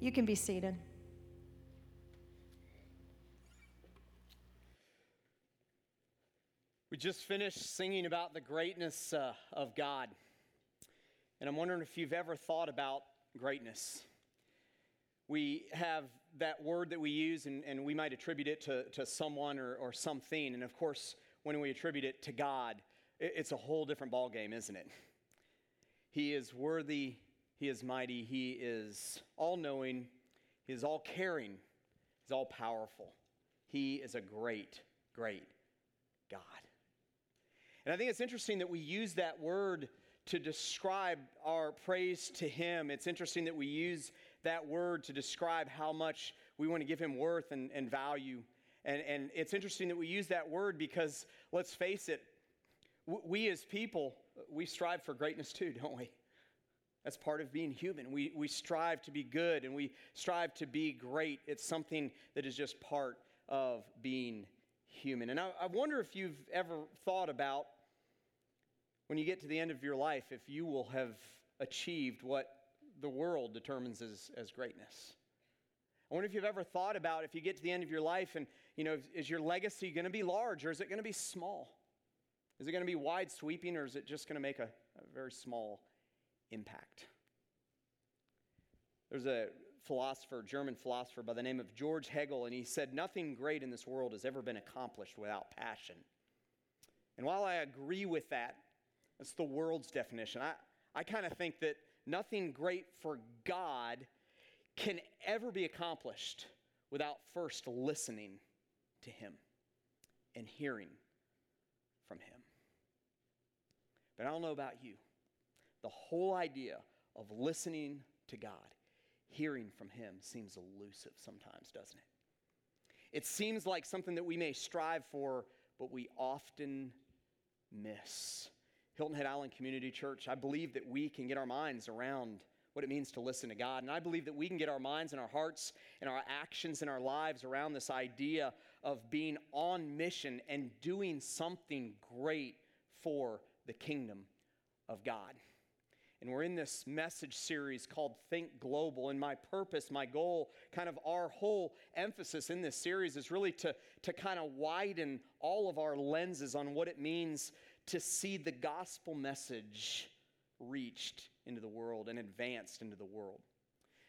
You can be seated. We just finished singing about the greatness uh, of God. And I'm wondering if you've ever thought about greatness. We have that word that we use, and, and we might attribute it to, to someone or, or something. And of course, when we attribute it to God, it, it's a whole different ballgame, isn't it? He is worthy, He is mighty, He is all knowing, He is all caring, He's all powerful. He is a great, great God. And I think it's interesting that we use that word to describe our praise to Him. It's interesting that we use that word to describe how much we want to give Him worth and, and value. And, and it's interesting that we use that word because, let's face it, we as people, we strive for greatness too, don't we? That's part of being human. We, we strive to be good and we strive to be great. It's something that is just part of being human. And I, I wonder if you've ever thought about when you get to the end of your life if you will have achieved what the world determines as, as greatness. I wonder if you've ever thought about if you get to the end of your life and, you know, is your legacy going to be large or is it going to be small? Is it going to be wide sweeping or is it just going to make a, a very small impact? There's a philosopher, German philosopher by the name of George Hegel, and he said, Nothing great in this world has ever been accomplished without passion. And while I agree with that, that's the world's definition. I, I kind of think that nothing great for God can ever be accomplished without first listening to Him and hearing from Him. But I don't know about you. The whole idea of listening to God hearing from Him seems elusive sometimes, doesn't it? It seems like something that we may strive for, but we often miss. Hilton Head Island Community Church, I believe that we can get our minds around what it means to listen to God. And I believe that we can get our minds and our hearts and our actions and our lives around this idea of being on mission and doing something great for the kingdom of God. And we're in this message series called Think Global. And my purpose, my goal, kind of our whole emphasis in this series is really to, to kind of widen all of our lenses on what it means to see the gospel message reached into the world and advanced into the world.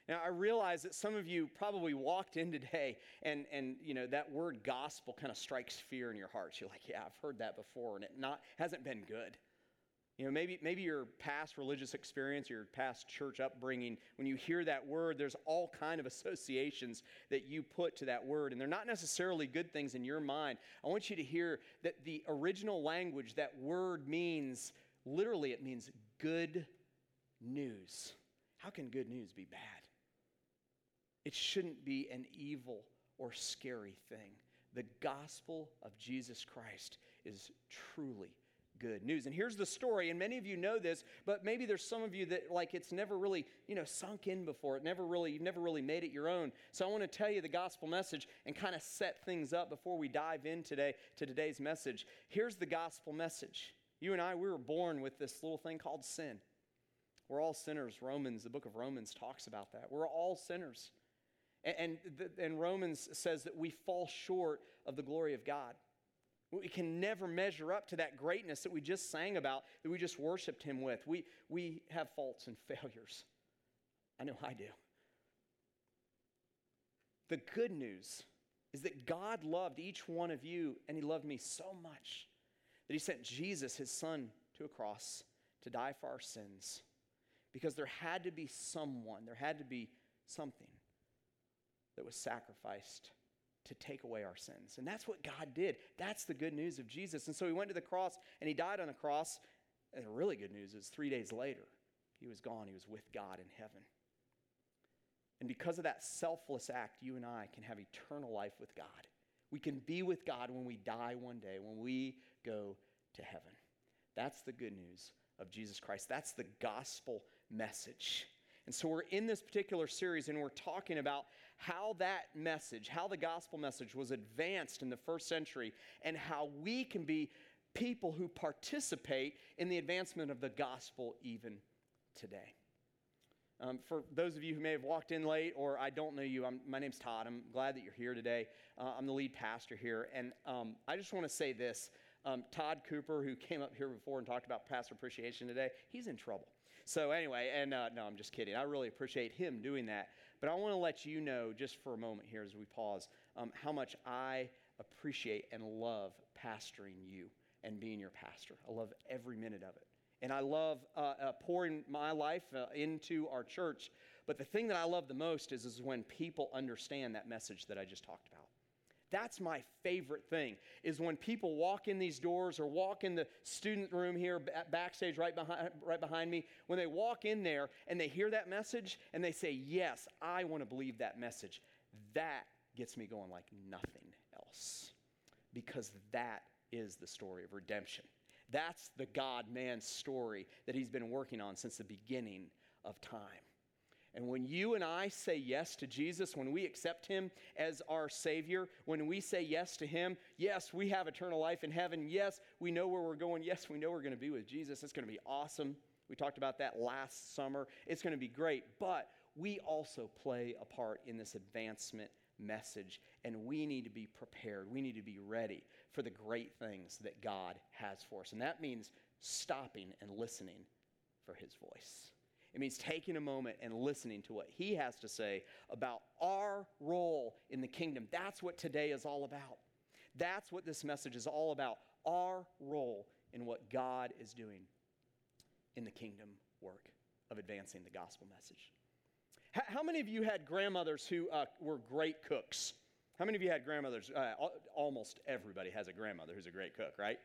Now, I realize that some of you probably walked in today and, and you know, that word gospel kind of strikes fear in your hearts. You're like, yeah, I've heard that before, and it not, hasn't been good. You know, maybe, maybe your past religious experience, your past church upbringing, when you hear that word, there's all kind of associations that you put to that word, and they're not necessarily good things in your mind. I want you to hear that the original language that word means, literally, it means good news. How can good news be bad? It shouldn't be an evil or scary thing. The gospel of Jesus Christ is truly good news. And here's the story, and many of you know this, but maybe there's some of you that like it's never really, you know, sunk in before. It never really, you've never really made it your own. So I want to tell you the gospel message and kind of set things up before we dive in today to today's message. Here's the gospel message. You and I, we were born with this little thing called sin. We're all sinners. Romans, the book of Romans talks about that. We're all sinners. And, and, and Romans says that we fall short of the glory of God. We can never measure up to that greatness that we just sang about, that we just worshiped Him with. We, we have faults and failures. I know I do. The good news is that God loved each one of you, and He loved me so much that He sent Jesus, His Son, to a cross to die for our sins. Because there had to be someone, there had to be something that was sacrificed to take away our sins. And that's what God did. That's the good news of Jesus. And so he went to the cross and he died on the cross. And the really good news is three days later, he was gone. He was with God in heaven. And because of that selfless act, you and I can have eternal life with God. We can be with God when we die one day, when we go to heaven. That's the good news of Jesus Christ. That's the gospel message. And so we're in this particular series and we're talking about how that message, how the gospel message was advanced in the first century, and how we can be people who participate in the advancement of the gospel even today. Um, for those of you who may have walked in late or I don't know you, I'm, my name's Todd. I'm glad that you're here today. Uh, I'm the lead pastor here. And um, I just want to say this um, Todd Cooper, who came up here before and talked about pastor appreciation today, he's in trouble. So, anyway, and uh, no, I'm just kidding. I really appreciate him doing that. But I want to let you know, just for a moment here as we pause, um, how much I appreciate and love pastoring you and being your pastor. I love every minute of it. And I love uh, uh, pouring my life uh, into our church. But the thing that I love the most is, is when people understand that message that I just talked about. That's my favorite thing is when people walk in these doors or walk in the student room here backstage right behind, right behind me, when they walk in there and they hear that message and they say, Yes, I want to believe that message. That gets me going like nothing else because that is the story of redemption. That's the God man story that he's been working on since the beginning of time. And when you and I say yes to Jesus, when we accept him as our Savior, when we say yes to him, yes, we have eternal life in heaven. Yes, we know where we're going. Yes, we know we're going to be with Jesus. It's going to be awesome. We talked about that last summer. It's going to be great. But we also play a part in this advancement message, and we need to be prepared. We need to be ready for the great things that God has for us. And that means stopping and listening for his voice. It means taking a moment and listening to what he has to say about our role in the kingdom. That's what today is all about. That's what this message is all about our role in what God is doing in the kingdom work of advancing the gospel message. How many of you had grandmothers who uh, were great cooks? How many of you had grandmothers? Uh, almost everybody has a grandmother who's a great cook, right?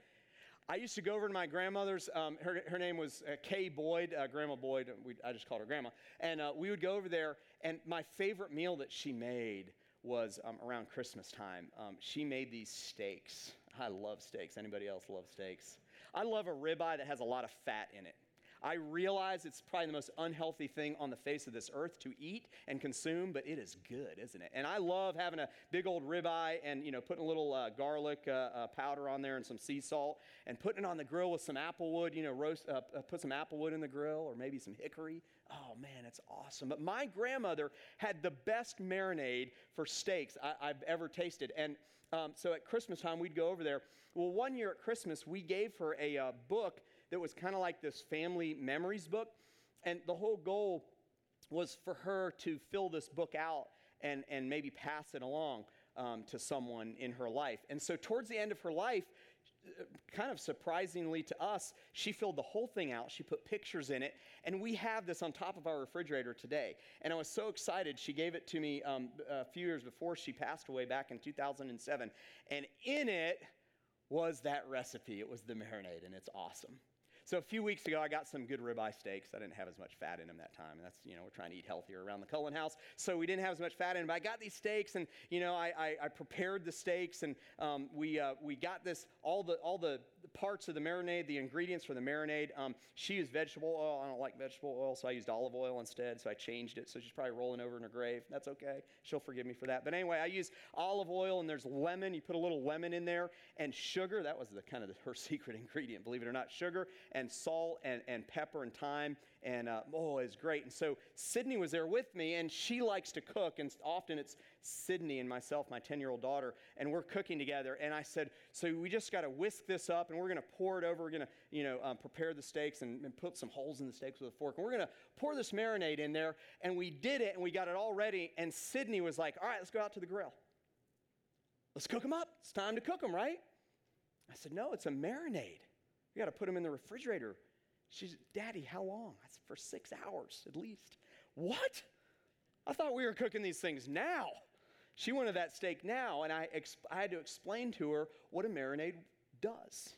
I used to go over to my grandmother's. Um, her, her name was uh, Kay Boyd, uh, Grandma Boyd. We, I just called her Grandma. And uh, we would go over there, and my favorite meal that she made was um, around Christmas time. Um, she made these steaks. I love steaks. Anybody else love steaks? I love a ribeye that has a lot of fat in it. I realize it's probably the most unhealthy thing on the face of this earth to eat and consume, but it is good, isn't it? And I love having a big old ribeye and you know putting a little uh, garlic uh, uh, powder on there and some sea salt and putting it on the grill with some applewood. You know, roast uh, uh, put some applewood in the grill or maybe some hickory. Oh man, it's awesome. But my grandmother had the best marinade for steaks I, have ever tasted, and um, so at Christmas time we'd go over there. Well, one year at Christmas we gave her a uh, book that was kind of like this family memories book. And the whole goal was for her to fill this book out and, and maybe pass it along um, to someone in her life. And so, towards the end of her life, kind of surprisingly to us, she filled the whole thing out. She put pictures in it, and we have this on top of our refrigerator today. And I was so excited. She gave it to me um, a few years before she passed away back in 2007. And in it was that recipe. It was the marinade, and it's awesome. So a few weeks ago, I got some good ribeye steaks. I didn't have as much fat in them that time. That's, you know, we're trying to eat healthier around the Cullen house. So we didn't have as much fat in them. But I got these steaks and, you know, I, I, I prepared the steaks and um, we, uh, we got this, all the, all the parts of the marinade, the ingredients for the marinade. Um, she used vegetable oil. I don't like vegetable oil, so I used olive oil instead. So I changed it. So she's probably rolling over in her grave. That's okay. She'll forgive me for that. But anyway, I used olive oil and there's lemon. You put a little lemon in there and sugar. That was the kind of the, her secret ingredient, believe it or not. Sugar and salt and, and pepper and thyme. And uh, oh, it's great. And so Sydney was there with me, and she likes to cook. And often it's Sydney and myself, my 10 year old daughter, and we're cooking together. And I said, So we just got to whisk this up, and we're going to pour it over. We're going to, you know, um, prepare the steaks and, and, put some holes in the steaks with a fork. And we're going to pour this marinade in there. And we did it, and we got it all ready. And Sydney was like, All right, let's go out to the grill. Let's cook them up. It's time to cook them, right? I said, No, it's a marinade. You got to put them in the refrigerator She's, Daddy, how long? I said, For six hours at least. What? I thought we were cooking these things now. She wanted that steak now, and I, I had to explain to her what a marinade does.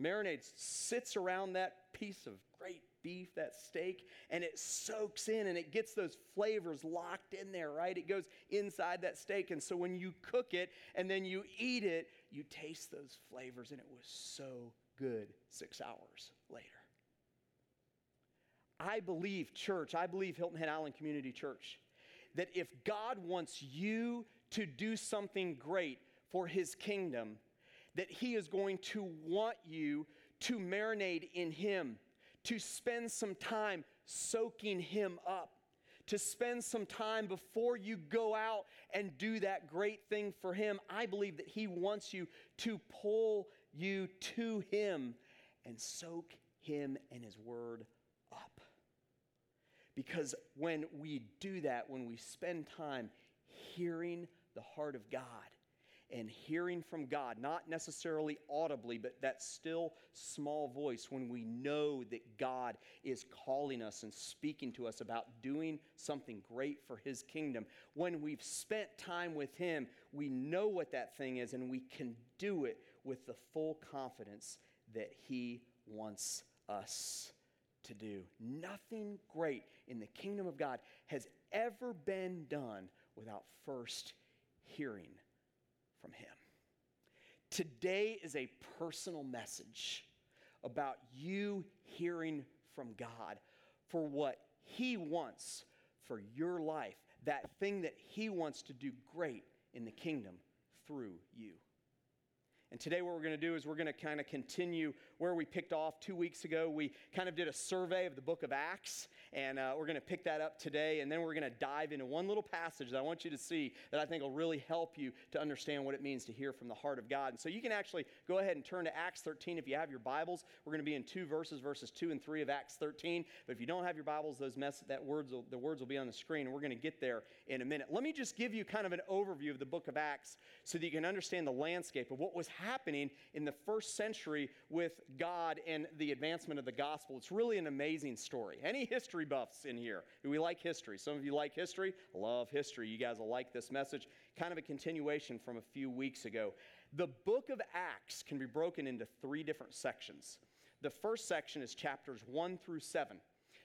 Marinade sits around that piece of great beef, that steak, and it soaks in and it gets those flavors locked in there, right? It goes inside that steak. And so when you cook it and then you eat it, you taste those flavors, and it was so good six hours later. I believe, church, I believe Hilton Head Island Community Church, that if God wants you to do something great for his kingdom, that he is going to want you to marinate in him, to spend some time soaking him up, to spend some time before you go out and do that great thing for Him. I believe that He wants you to pull you to Him and soak Him and His Word. Because when we do that, when we spend time hearing the heart of God, and hearing from God, not necessarily audibly, but that still small voice when we know that God is calling us and speaking to us about doing something great for His kingdom. When we've spent time with Him, we know what that thing is and we can do it with the full confidence that He wants us to do. Nothing great in the kingdom of God has ever been done without first hearing from Him. Today is a personal message about you hearing from God for what He wants for your life, that thing that He wants to do great in the kingdom through you. And today, what we're going to do is we're going to kind of continue where we picked off two weeks ago. We kind of did a survey of the book of Acts, and uh, we're going to pick that up today. And then we're going to dive into one little passage that I want you to see that I think will really help you to understand what it means to hear from the heart of God. And so you can actually go ahead and turn to Acts 13 if you have your Bibles. We're going to be in two verses, verses 2 and 3 of Acts 13. But if you don't have your Bibles, those mess- that words will, the words will be on the screen, and we're going to get there in a minute. Let me just give you kind of an overview of the book of Acts so that you can understand the landscape of what was happening in the first century with God and the advancement of the gospel. It's really an amazing story. Any history buffs in here? Do we like history? Some of you like history. Love history. You guys will like this message. Kind of a continuation from a few weeks ago. The book of Acts can be broken into three different sections. The first section is chapters 1 through 7.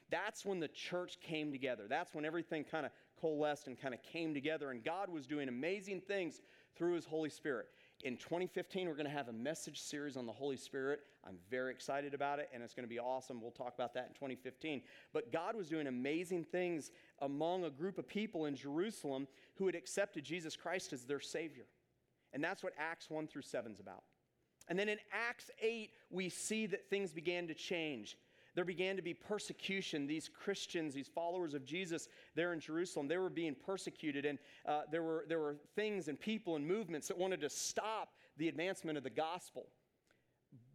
That's when the church came together. That's when everything kind of coalesced and kind of came together, and God was doing amazing things through His Holy Spirit. In 2015, we're going to have a message series on the Holy Spirit. I'm very excited about it, and it's going to be awesome. We'll talk about that in 2015. But God was doing amazing things among a group of people in Jerusalem who had accepted Jesus Christ as their Savior. And that's what Acts 1 through 7 is about. And then in Acts 8, we see that things began to change there began to be persecution. These Christians, these followers of Jesus there in Jerusalem, they were being persecuted. And uh, there, were, there were things and people and movements that wanted to stop the advancement of the gospel.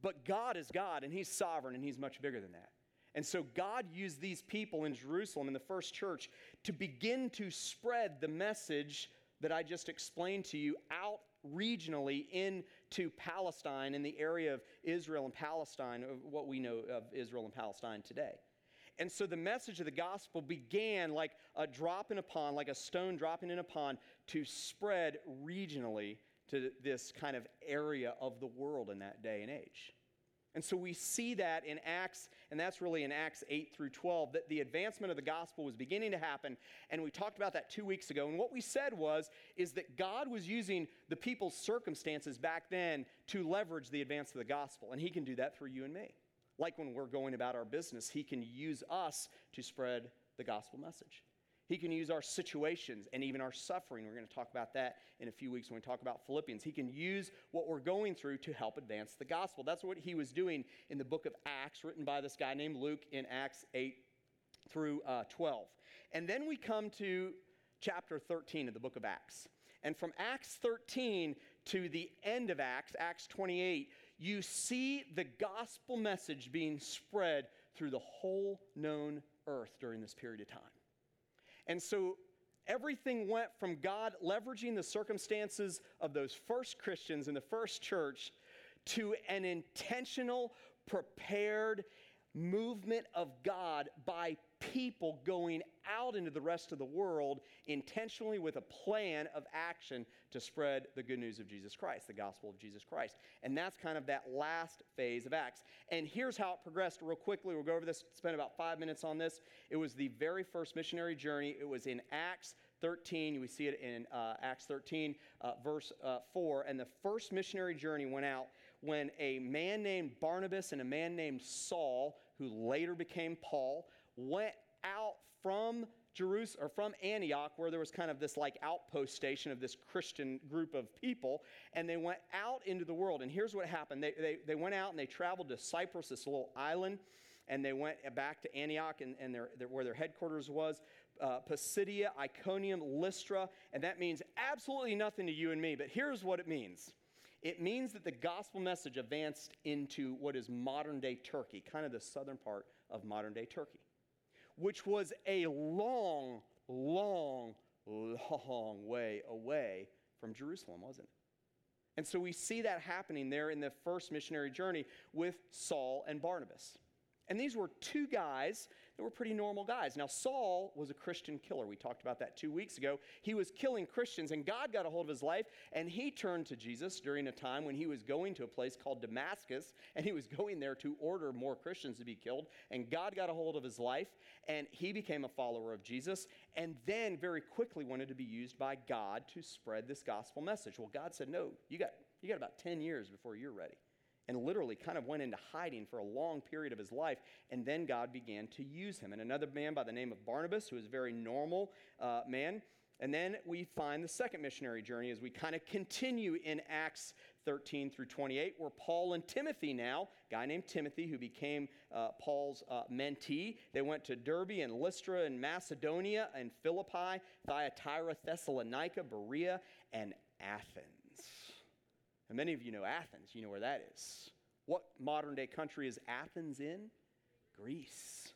But God is God, and He's sovereign, and He's much bigger than that. And so God used these people in Jerusalem in the first church to begin to spread the message that I just explained to you out regionally into Palestine in the area of Israel and Palestine, of what we know of Israel and Palestine today. And so the message of the gospel began like a drop in a pond, like a stone dropping in a pond, to spread regionally to this kind of area of the world in that day and age. And so we see that in Acts, and that's really in Acts 8 through 12, that the advancement of the gospel was beginning to happen. And we talked about that two weeks ago. And what we said was, is that God was using the people's circumstances back then to leverage the advance of the gospel. And He can do that through you and me. Like when we're going about our business, He can use us to spread the gospel message. He can use our situations and even our suffering. We're going to talk about that in a few weeks when we talk about Philippians. He can use what we're going through to help advance the gospel. That's what he was doing in the book of Acts, written by this guy named Luke in Acts 8 through uh, 12. And then we come to chapter 13 of the book of Acts. And from Acts 13 to the end of Acts, Acts 28, you see the gospel message being spread through the whole known earth during this period of time. And so everything went from God leveraging the circumstances of those first Christians in the first church to an intentional, prepared movement of God by people going out into the rest of the world intentionally with a plan of action to spread the good news of Jesus Christ, the gospel of Jesus Christ. And that's kind of that last phase of Acts. And here's how it progressed real quickly. We'll go over this, spend about five minutes on this. It was the very first missionary journey, it was in Acts 13. We see it in uh, Acts 13, uh, verse uh, 4. And the first missionary journey went out when a man named Barnabas and a man named Saul, who later became Paul, went out from Jerusalem or from Antioch, where there was kind of this like outpost station of this Christian group of people, and they went out into the world. And here's what happened they, they, they went out and they traveled to Cyprus, this little island, and they went back to Antioch and, and their, their, where their headquarters was. uh, Pisidia, Iconium, Lystra, and that means absolutely nothing to you and me, but here's what it means. It means that the gospel message advanced into what is modern day Turkey, kind of the southern part of modern day Turkey, which was a long, long, long way away from Jerusalem, wasn't it? And so we see that happening there in the first missionary journey with Saul and Barnabas. And these were two guys that were pretty normal guys. Now, Saul was a Christian killer. We talked about that two weeks ago. He was killing Christians, and God got a hold of his life, and he turned to Jesus during a time when he was going to a place called Damascus, and he was going there to order more Christians to be killed. And God got a hold of his life, and he became a follower of Jesus, and then very quickly wanted to be used by God to spread this gospel message. Well, God said, No, you got, you got about 10 years before you're ready and literally kind of went into hiding for a long period of his life. And then God began to use him. And another man by the name of Barnabas, who was a very normal uh, man. And then we find the second missionary journey as we kind of continue in Acts 13 through 28, where Paul and Timothy now, guy named Timothy, who became uh, Paul's uh, mentee, they went to Derbe and Lystra and Macedonia and Philippi, Thyatira, Thessalonica, Berea, and Athens. And many of you know Athens. You know where that is. What modern day country is Athens in? Greece.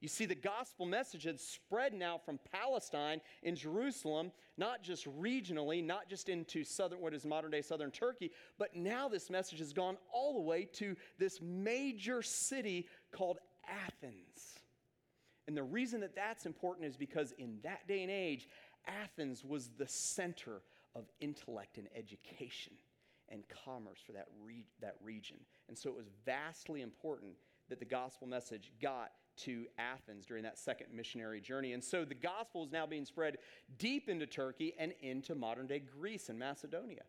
You see, the gospel message had spread now from Palestine in Jerusalem, not just regionally, not just into southern, what is modern day southern Turkey, but now this message has gone all the way to this major city called Athens. And the reason that that's important is because in that day and age, Athens was the center of intellect and education and commerce for that, re- that region. And so it was vastly important that the gospel message got to Athens during that second missionary journey. And so the gospel is now being spread deep into Turkey and into modern day Greece and Macedonia.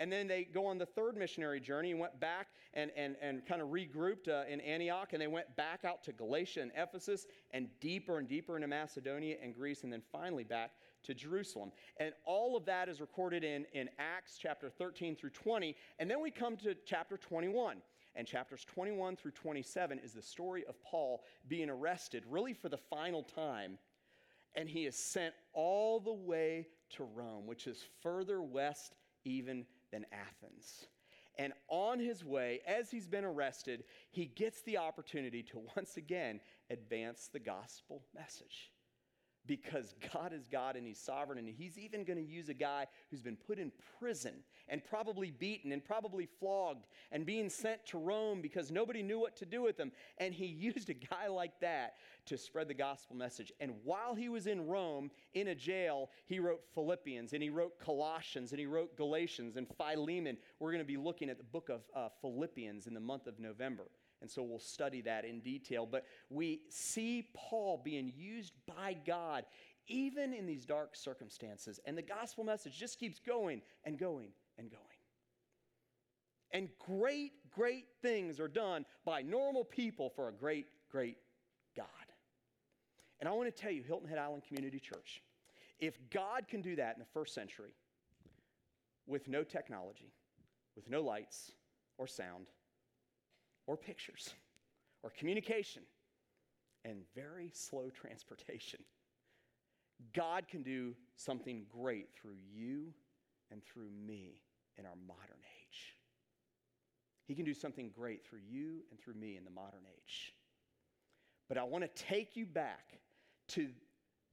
And then they go on the third missionary journey and went back and, and, and kind of regrouped uh, in Antioch. And they went back out to Galatia and Ephesus and deeper and deeper into Macedonia and Greece. And then finally back to Jerusalem. And all of that is recorded in, in Acts chapter 13 through 20. And then we come to chapter 21. And chapters 21 through 27 is the story of Paul being arrested, really for the final time. And he is sent all the way to Rome, which is further west even than Athens. And on his way, as he's been arrested, he gets the opportunity to once again advance the gospel message because God is God and He's sovereign, and He's even going to use a guy who's been put in prison and probably beaten and probably flogged and being sent to Rome because nobody knew what to do with him. And He used a guy like that to spread the gospel message. And while he was in Rome in a jail, he wrote Philippians and he wrote Colossians and he wrote Galatians and Philemon. We're going to be looking at the book of uh, Philippians in the month of November. And so we'll study that in detail. But we see Paul being used by God even in these dark circumstances. And the gospel message just keeps going and going and going. And great, great things are done by normal people for a great, great God. And I want to tell you, Hilton Head Island Community Church, if God can do that in the first century with no technology, with no lights or sound, or pictures or communication and very slow transportation. God can do something great through you and through me in our modern age. He can do something great through you and through me in the modern age. But I want to take you back to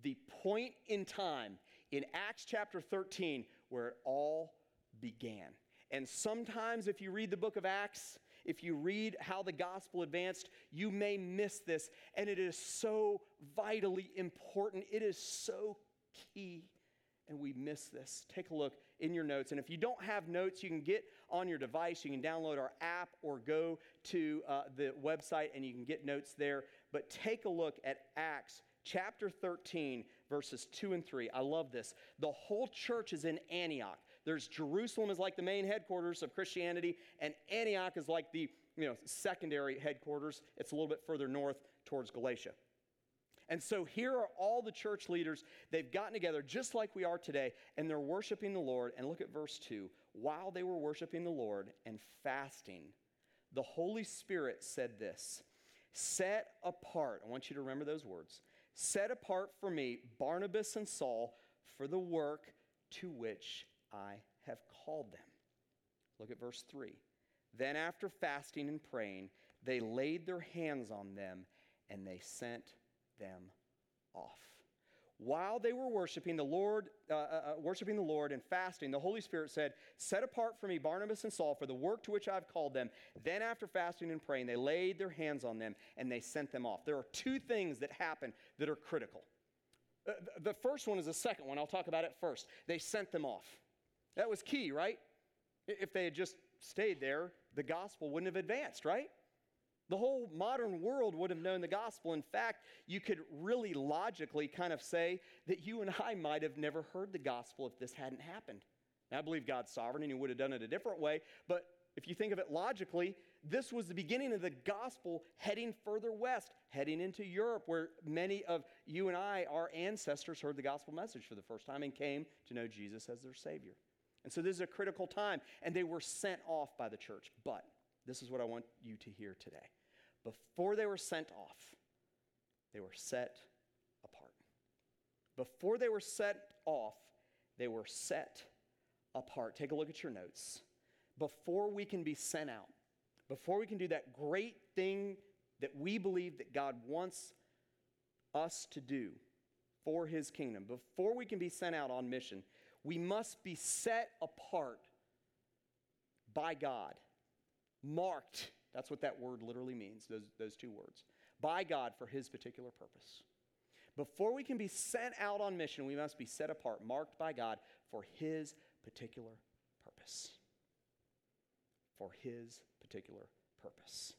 the point in time in Acts chapter 13 where it all began. And sometimes, if you read the book of Acts, if you read how the gospel advanced, you may miss this. And it is so vitally important. It is so key. And we miss this. Take a look in your notes. And if you don't have notes, you can get on your device. You can download our app or go to uh, the website and you can get notes there. But take a look at Acts chapter 13, verses 2 and 3. I love this. The whole church is in Antioch. There's Jerusalem is like the main headquarters of Christianity, and Antioch is like the you know, secondary headquarters. It's a little bit further north towards Galatia. And so here are all the church leaders. They've gotten together just like we are today, and they're worshiping the Lord. And look at verse 2. While they were worshiping the Lord and fasting, the Holy Spirit said this Set apart, I want you to remember those words Set apart for me Barnabas and Saul for the work to which I have called them. Look at verse 3. Then, after fasting and praying, they laid their hands on them and they sent them off. While they were worshiping the Lord, uh, uh, uh, worshiping the Lord and fasting, the Holy Spirit said, "Set apart for me Barnabas and Saul for the work to which I've called them." Then, after fasting and praying, they laid their hands on them and they sent them off. There are two things that happen that are critical. Uh, the first one is the second one. I'll talk about it first. They sent them off. That was key, right? If they had just stayed there, the gospel wouldn't have advanced, right? The whole modern world would have known the gospel. In fact, you could really logically kind of say that you and I might have never heard the gospel if this hadn't happened. Now, I believe God's sovereign and He would have done it a different way, but if you think of it logically, this was the beginning of the gospel heading further west, heading into Europe, where many of you and I, our ancestors, heard the gospel message for the first time and came to know Jesus as their Savior. And so this is a critical time, and they were sent off by the church. But this is what I want you to hear today. Before they were sent off, they were set apart. Before they were set off, they were set apart. Take a look at your notes. Before we can be sent out, before we can do that great thing that we believe that God wants us to do for his kingdom, before we can be sent out on mission, we must be set apart by God, marked that's what that word literally means, those, those two words. By God for his particular purpose. Before we can be sent out on mission, we must be set apart, marked by God for his particular purpose. For his particular purpose.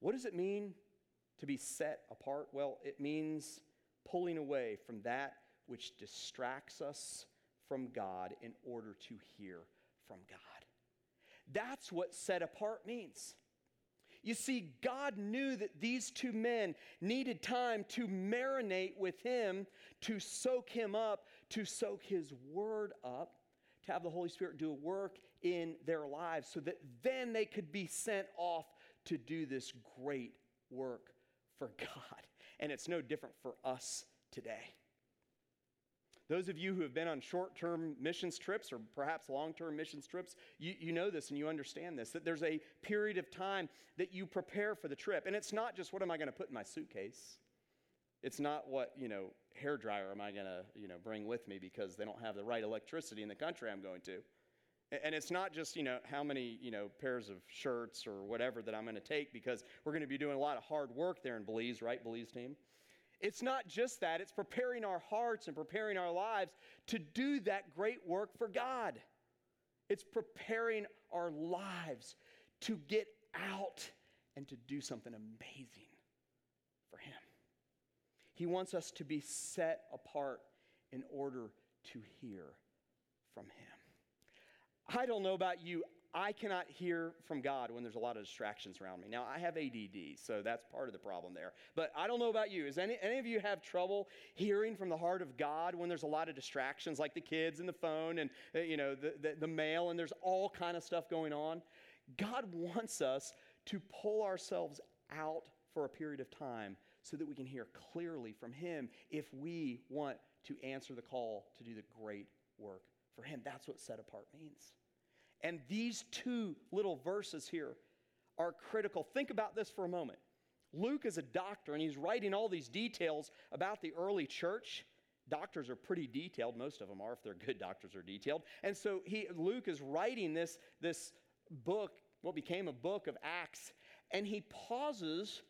What does it mean to be set apart? Well, it means pulling away from that which distracts us from God in order to hear from God. That's what set apart means. You see, God knew that these two men needed time to marinate with Him, to soak Him up, to soak His Word up, to have the Holy Spirit do a work in their lives so that then they could be sent off to do this great work for God. And it's no different for us today. Those of you who have been on short term missions trips or perhaps long term missions trips, you, you know this and you understand this that there's a period of time that you prepare for the trip. And it's not just what am I going to put in my suitcase? It's not what, you know, hair dryer am I going to, you know, bring with me because they don't have the right electricity in the country I'm going to. And it's not just, you know, how many, you know, pairs of shirts or whatever that I'm going to take because we're going to be doing a lot of hard work there in Belize, right, Belize team? It's not just that, it's preparing our hearts and preparing our lives to do that great work for God. It's preparing our lives to get out and to do something amazing for Him. He wants us to be set apart in order to hear from Him. I don't know about you. I cannot hear from God when there's a lot of distractions around me. Now, I have ADD, so that's part of the problem there. But I don't know about you. Is any, any of you have trouble hearing from the heart of God when there's a lot of distractions, like the kids and the phone and uh, you know the, the, the mail, and there's all kind of stuff going on? God wants us to pull ourselves out for a period of time so that we can hear clearly from Him if we want to answer the call to do the great work for Him. That's what set apart means. And these two little verses here are critical. Think about this for a moment. Luke is a doctor and he's writing all these details about the early church. Doctors are pretty detailed, most of them are, if they're good doctors are detailed. And so he, Luke is writing this, this book, what became a book of Acts, and he pauses,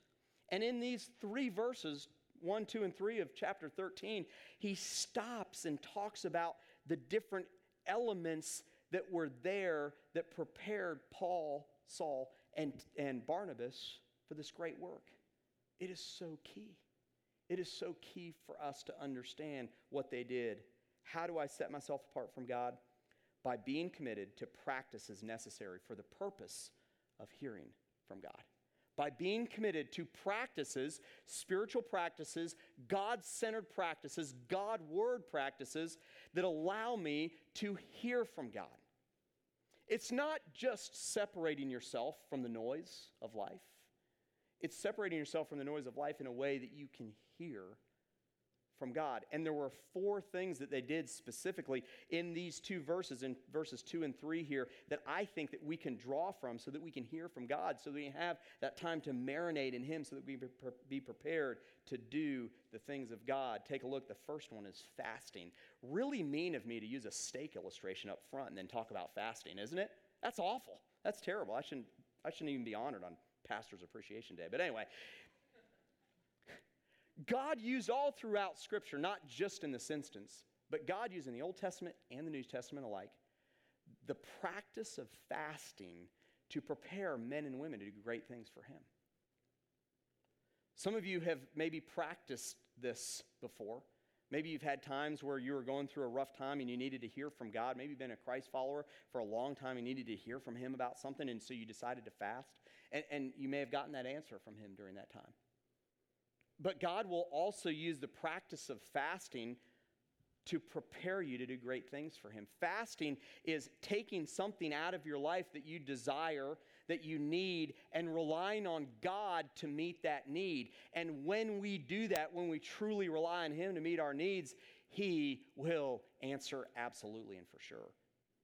and in these three verses, 1, 2, and 3 of chapter 13, he stops and talks about the different elements that were there that prepared Paul, Saul, and, and Barnabas for this great work. It is so key. It is so key for us to understand what they did. How do I set myself apart from God? By being committed to practices necessary for the purpose of hearing from God. By being committed to practices, spiritual practices, God centered practices, God word practices that allow me to hear from God. It's not just separating yourself from the noise of life, it's separating yourself from the noise of life in a way that you can hear from God. And there were four things that they did specifically in these two verses, in verses two and three here, that I think that we can draw from so that we can hear from God, so that we have that time to marinate in Him, so that we be prepared to do the things of God. Take a look. The first one is fasting. Really mean of me to use a steak illustration up front and then talk about fasting, isn't it? That's awful. That's terrible. I shouldn't, I shouldn't even be honored on Pastor's Appreciation Day. But anyway, God used all throughout Scripture, not just in this instance, but God used in the Old Testament and the New Testament alike, the practice of fasting to prepare men and women to do great things for Him. Some of you have maybe practiced this before. Maybe you've had times where you were going through a rough time and you needed to hear from God. Maybe you've been a Christ follower for a long time and needed to hear from Him about something, and so you decided to fast. And, and you may have gotten that answer from Him during that time. But God will also use the practice of fasting to prepare you to do great things for Him. Fasting is taking something out of your life that you desire, that you need, and relying on God to meet that need. And when we do that, when we truly rely on Him to meet our needs, He will answer absolutely and for sure.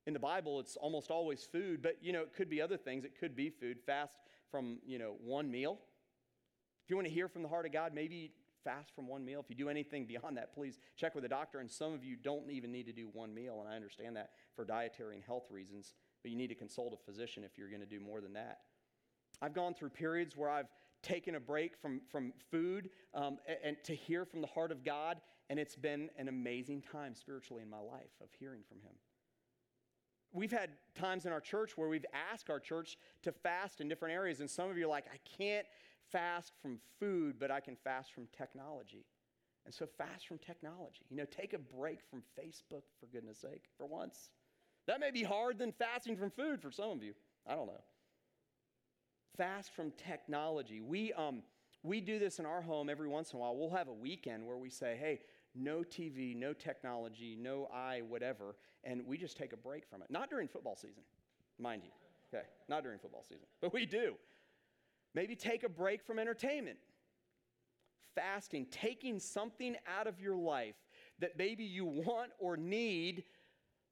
In the Bible, it's almost always food, but you know, it could be other things. It could be food. Fast from, you know, one meal if you want to hear from the heart of God, maybe fast from one meal. If you do anything beyond that, please check with a doctor. And some of you don't even need to do one meal, and I understand that for dietary and health reasons, but you need to consult a physician if you're going to do more than that. I've gone through periods where I've taken a break from, from food um, and, and to hear from the heart of God, and it's been an amazing time spiritually in my life of hearing from Him. We've had times in our church where we've asked our church to fast in different areas, and some of you are like, I can't fast from food, but I can fast from technology. And so fast from technology. You know, take a break from Facebook, for goodness sake, for once. That may be hard than fasting from food for some of you. I don't know. Fast from technology. We, um, we do this in our home every once in a while. We'll have a weekend where we say, hey, no TV, no technology, no I, whatever, and we just take a break from it. Not during football season, mind you. Okay, not during football season, but we do. Maybe take a break from entertainment. Fasting, taking something out of your life that maybe you want or need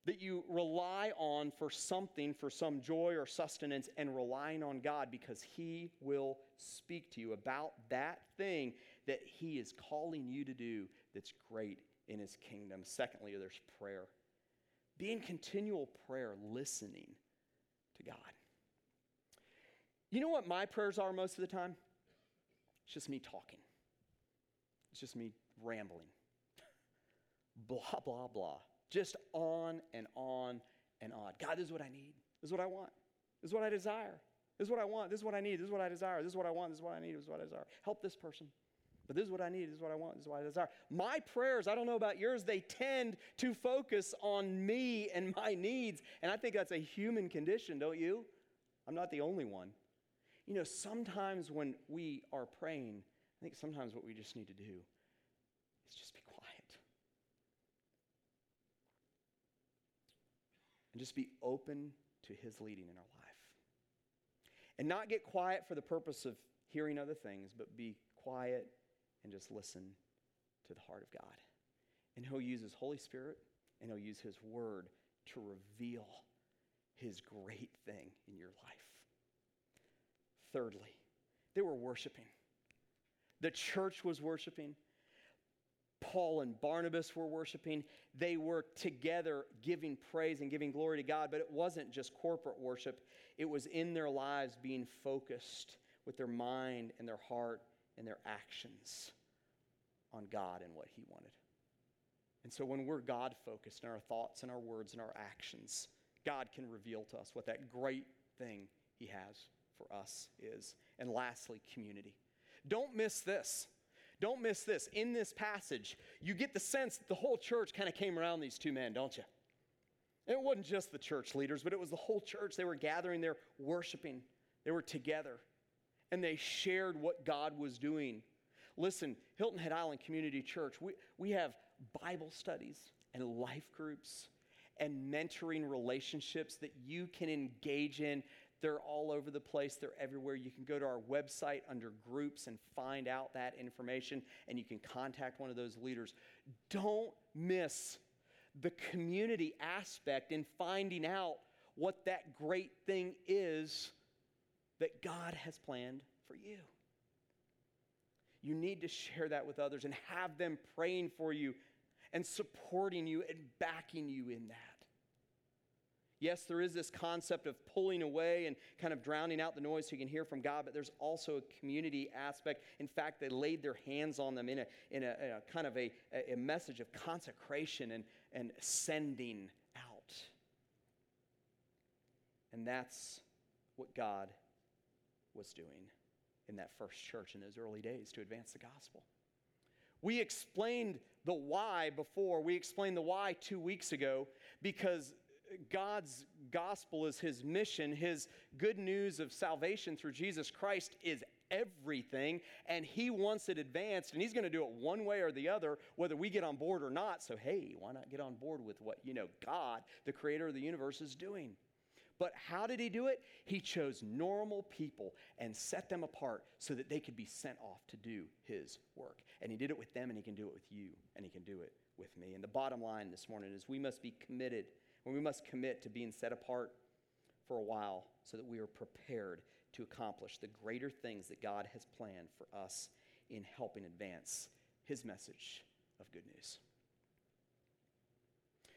that you rely on for something, for some joy or sustenance, and relying on God because He will speak to you about that thing that He is calling you to do that's great in His kingdom. Secondly, there's prayer. Be in continual prayer, listening to God. You know what my prayers are most of the time? It's just me talking. It's just me rambling. blah, blah, blah. Just on and on and on. God, this is what I need. This is what I want. This is what I desire. This is what I want. This is what I need. This is what I desire. This is what I want. This is what I need. This is what I desire. Help this person. But this is what I need. This is what I want. This is what I desire. My prayers, I don't know about yours, they tend to focus on me and my needs. And I think that's a human condition, don't you? I'm not the only one. You know, sometimes when we are praying, I think sometimes what we just need to do is just be quiet. And just be open to His leading in our life. And not get quiet for the purpose of hearing other things, but be quiet and just listen to the heart of God. And He'll use His Holy Spirit and He'll use His Word to reveal His great thing in your life. Thirdly, they were worshiping. The church was worshiping. Paul and Barnabas were worshiping. They were together giving praise and giving glory to God, but it wasn't just corporate worship, it was in their lives being focused with their mind and their heart and their actions on God and what He wanted. And so when we're God focused in our thoughts and our words and our actions, God can reveal to us what that great thing He has for us is. And lastly, community. Don't miss this. Don't miss this. In this passage, you get the sense that the whole church kind of came around these two men, don't you? And it wasn't just the church leaders, but it was the whole church. They were gathering there, worshiping. They were together, and they shared what God was doing. Listen, Hilton Head Island Community Church, we, we have Bible studies and life groups and mentoring relationships that you can engage in They're all over the place, they're everywhere. You can go to our website under groups and find out that information, and you can contact one of those leaders. Don't miss the community aspect in finding out what that great thing is that God has planned for you. You need to share that with others and have them praying for you and supporting you and backing you in that. Yes, there is this concept of pulling away and kind of drowning out the noise so you can hear from God, but there's also a community aspect. In fact, they laid their hands on them in a, in a, in a kind of a, a message of consecration and, and sending out. And that's what God was doing in that first church in those early days to advance the gospel. We explained the why before. We explained the why two weeks ago because God's gospel is his mission. His good news of salvation through Jesus Christ is everything, and he wants it advanced, and he's going to do it one way or the other, whether we get on board or not. So, hey, why not get on board with what, you know, God, the creator of the universe, is doing? But how did he do it? He chose normal people and set them apart so that they could be sent off to do his work. And he did it with them, and he can do it with you, and he can do it with me. And the bottom line this morning is we must be committed, and we must commit to being set apart for a while so that we are prepared to accomplish the greater things that God has planned for us in helping advance his message of good news.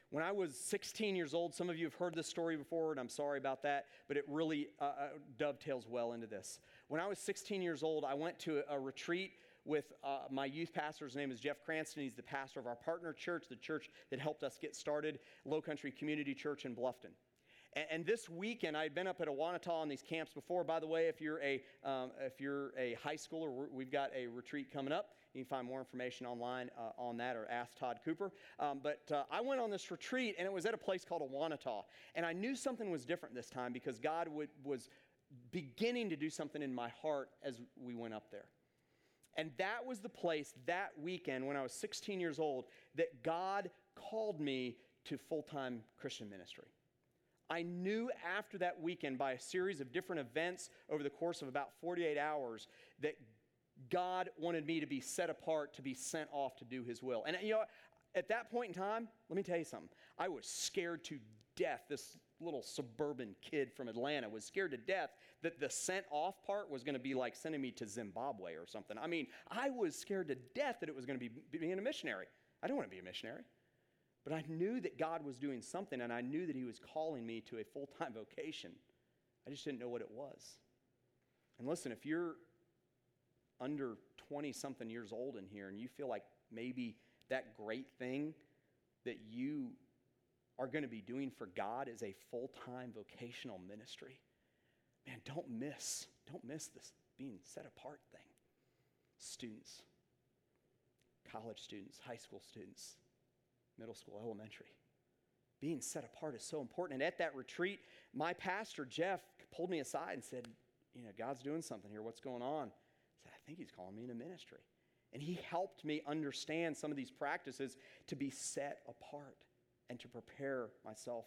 When I was 16 years old, some of you have heard this story before, and I'm sorry about that, but it really uh, uh dovetails well into this. When I was 16 years old, I went to a, a retreat with uh, my youth pastor. His name is Jeff Cranston. He's the pastor of our partner church, the church that helped us get started, Low Country Community Church in Bluffton. And, this weekend, I had been up at Awanata on these camps before. By the way, if you're a, um, if you're a high schooler, we've got a retreat coming up. You can find more information online uh, on that or ask Todd Cooper. Um, but uh, I went on this retreat, and it was at a place called Awanata. And I knew something was different this time because God would, was beginning to do something in my heart as we went up there. And that was the place that weekend when I was 16 years old that God called me to full time Christian ministry. I knew after that weekend, by a series of different events over the course of about 48 hours, that God wanted me to be set apart to be sent off to do his will. And you know, at that point in time, let me tell you something. I was scared to death. This little suburban kid from Atlanta was scared to death that the sent off part was going to be like sending me to Zimbabwe or something. I mean, I was scared to death that it was going to be being a missionary. I don't want to be a missionary. But I knew that God was doing something and I knew that He was calling me to a full time vocation. I just didn't know what it was. And listen, if you're under 20 something years old in here and you feel like maybe that great thing that you are going to be doing for God is a full time vocational ministry, man, don't miss, don't miss this being set apart thing. Students, college students, high school students, middle school, elementary. Being set apart is so important. And at that retreat, my pastor, Jeff, pulled me aside and said, You know, God's doing something here. What's going on? Said, I think he's calling me into ministry. And he helped me understand some of these practices to be set apart and to prepare myself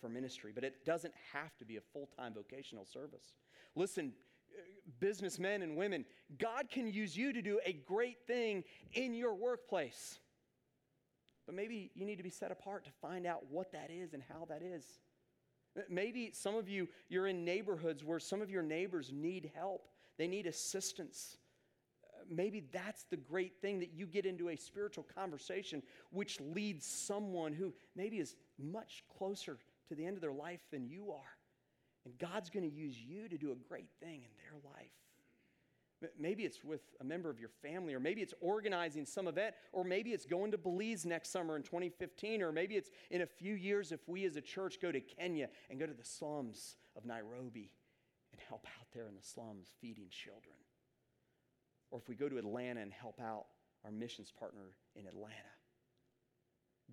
for ministry. But it doesn't have to be a full time vocational service. Listen, businessmen and women, God can use you to do a great thing in your workplace. But maybe you need to be set apart to find out what that is and how that is. Maybe some of you, you're in neighborhoods where some of your neighbors need help, they need assistance maybe that's the great thing that you get into a spiritual conversation which leads someone who maybe is much closer to the end of their life than you are. And God's going to use you to do a great thing in their life. Maybe it's with a member of your family, or maybe it's organizing some event, or maybe it's going to Belize next summer in 2015, or maybe it's in a few years if we as a church go to Kenya and go to the slums of Nairobi and help out there in the slums feeding children or if we go to Atlanta and help out our missions partner in Atlanta.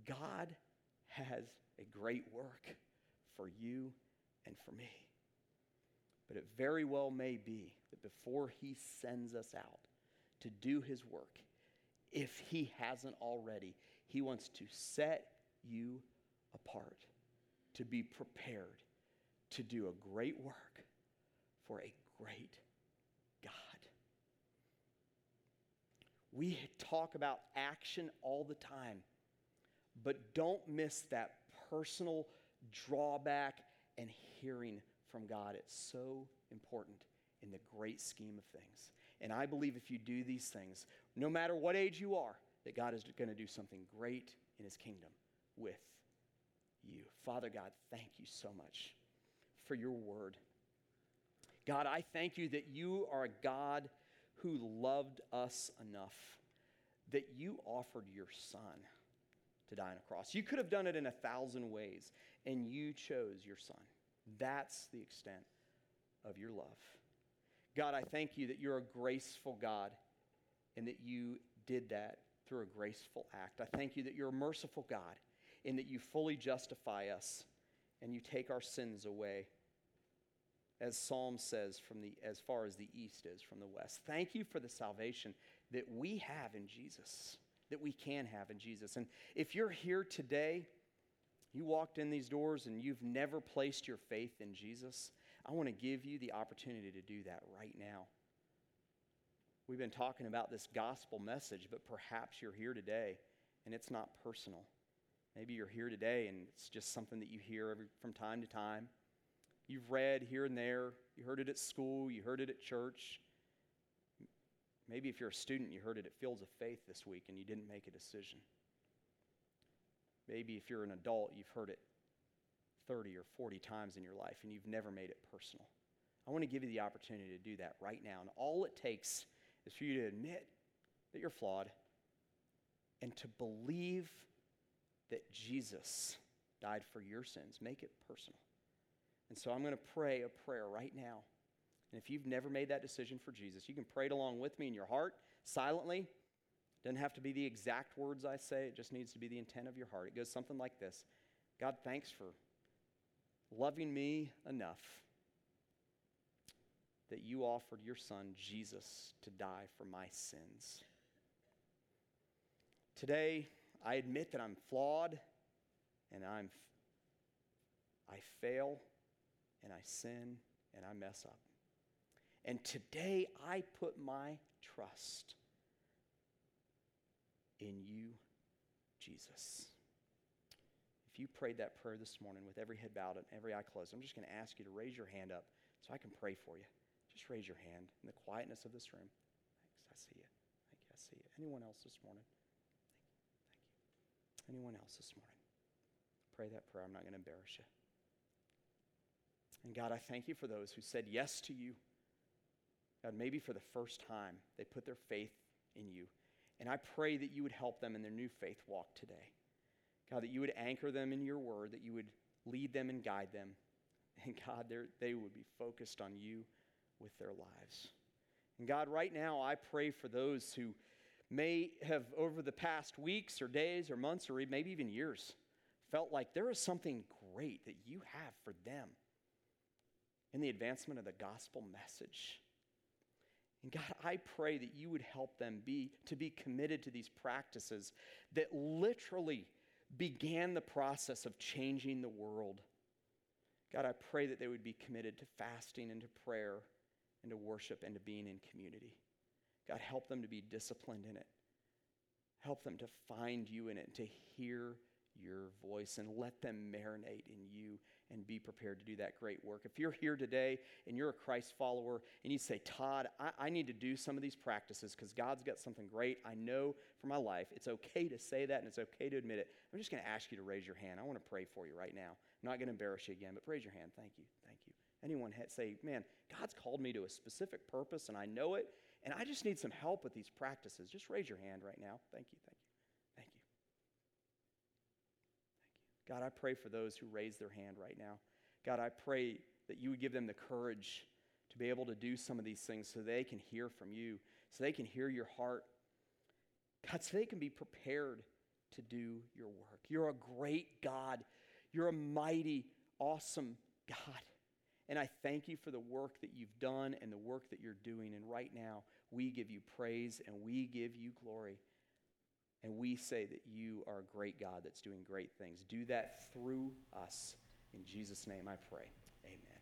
God has a great work for you and for me. But it very well may be that before he sends us out to do his work, if he hasn't already, he wants to set you apart, to be prepared to do a great work for a great God. We talk about action all the time, but don't miss that personal drawback and hearing from God. It's so important in the great scheme of things. And I believe if you do these things, no matter what age you are, that God is going to do something great in his kingdom with you. Father God, thank you so much for your word. God, I thank you that you are a God who loved us enough that you offered your son to die on a cross. You could have done it in a thousand ways, and you chose your son. That's the extent of your love. God, I thank you that you're a graceful God and that you did that through a graceful act. I thank you that you're a merciful God and that you fully justify us and you take our sins away. As Psalm says, from the, as far as the east is from the west. Thank you for the salvation that we have in Jesus, that we can have in Jesus. And if you're here today, you walked in these doors and you've never placed your faith in Jesus, I want to give you the opportunity to do that right now. We've been talking about this gospel message, but perhaps you're here today and it's not personal. Maybe you're here today and it's just something that you hear every, from time to time. You've read here and there, you heard it at school, you heard it at church. Maybe if you're a student, you heard it at Fields of Faith this week and you didn't make a decision. Maybe if you're an adult, you've heard it 30 or 40 times in your life and you've never made it personal. I want to give you the opportunity to do that right now. And all it takes is for you to admit that you're flawed and to believe that Jesus died for your sins. Make it personal. And so I'm going to pray a prayer right now. And if you've never made that decision for Jesus, you can pray it along with me in your heart, silently. It Doesn't have to be the exact words I say, it just needs to be the intent of your heart. It goes something like this God, thanks for loving me enough that you offered your son, Jesus, to die for my sins. Today, I admit that I'm flawed and I'm, I fail and I sin and I mess up. And today, I put my trust in you, Jesus If you prayed that prayer this morning with every head bowed and every eye closed, I'm just going to ask you to raise your hand up so I can pray for you. Just raise your hand in the quietness of this room. Thanks. I see you. Thank you. I see you. Anyone else this morning? Thank you. Thank you. Anyone else this morning? Pray that prayer. I'm not going to embarrass you. And God, I thank you for those who said yes to you. God, maybe for the first time, they put their faith in you. And I pray that you would help them in their new faith walk today. God, that you would anchor them in your word, that you would lead them and guide them. And God, they would be focused on you with their lives. And God, right now, I pray for those who may have, over the past weeks or days or months or maybe even years, felt like there is something great that you have for them in the advancement of the gospel message. And God, I pray that you would help them be to be committed to these practices that literally began the process of changing the world. God, I pray that they would be committed to fasting and to prayer and to worship and to being in community. God, help them to be disciplined in it. Help them to find you in it to hear your voice and let them marinate in you and be prepared to do that great work. If you're here today and you're a Christ follower and you say, Todd, I, I need to do some of these practices because God's got something great I know for my life, it's okay to say that and it's okay to admit it. I'm just going to ask you to raise your hand. I want to pray for you right now. I'm not going to embarrass you again, but raise your hand. Thank you. Thank you. Anyone say, man, God's called me to a specific purpose and I know it, and I just need some help with these practices. Just raise your hand right now. Thank you. Thank you. God, I pray for those who raise their hand right now. God, I pray that you would give them the courage to be able to do some of these things so they can hear from you, so they can hear your heart. God, so they can be prepared to do your work. You're a great God. You're a mighty, awesome God. And I thank you for the work that you've done and the work that you're doing. And right now, we give you praise and we give you glory. And we say that you are a great God that's doing great things. Do that through us. In Jesus' name I pray. Amen.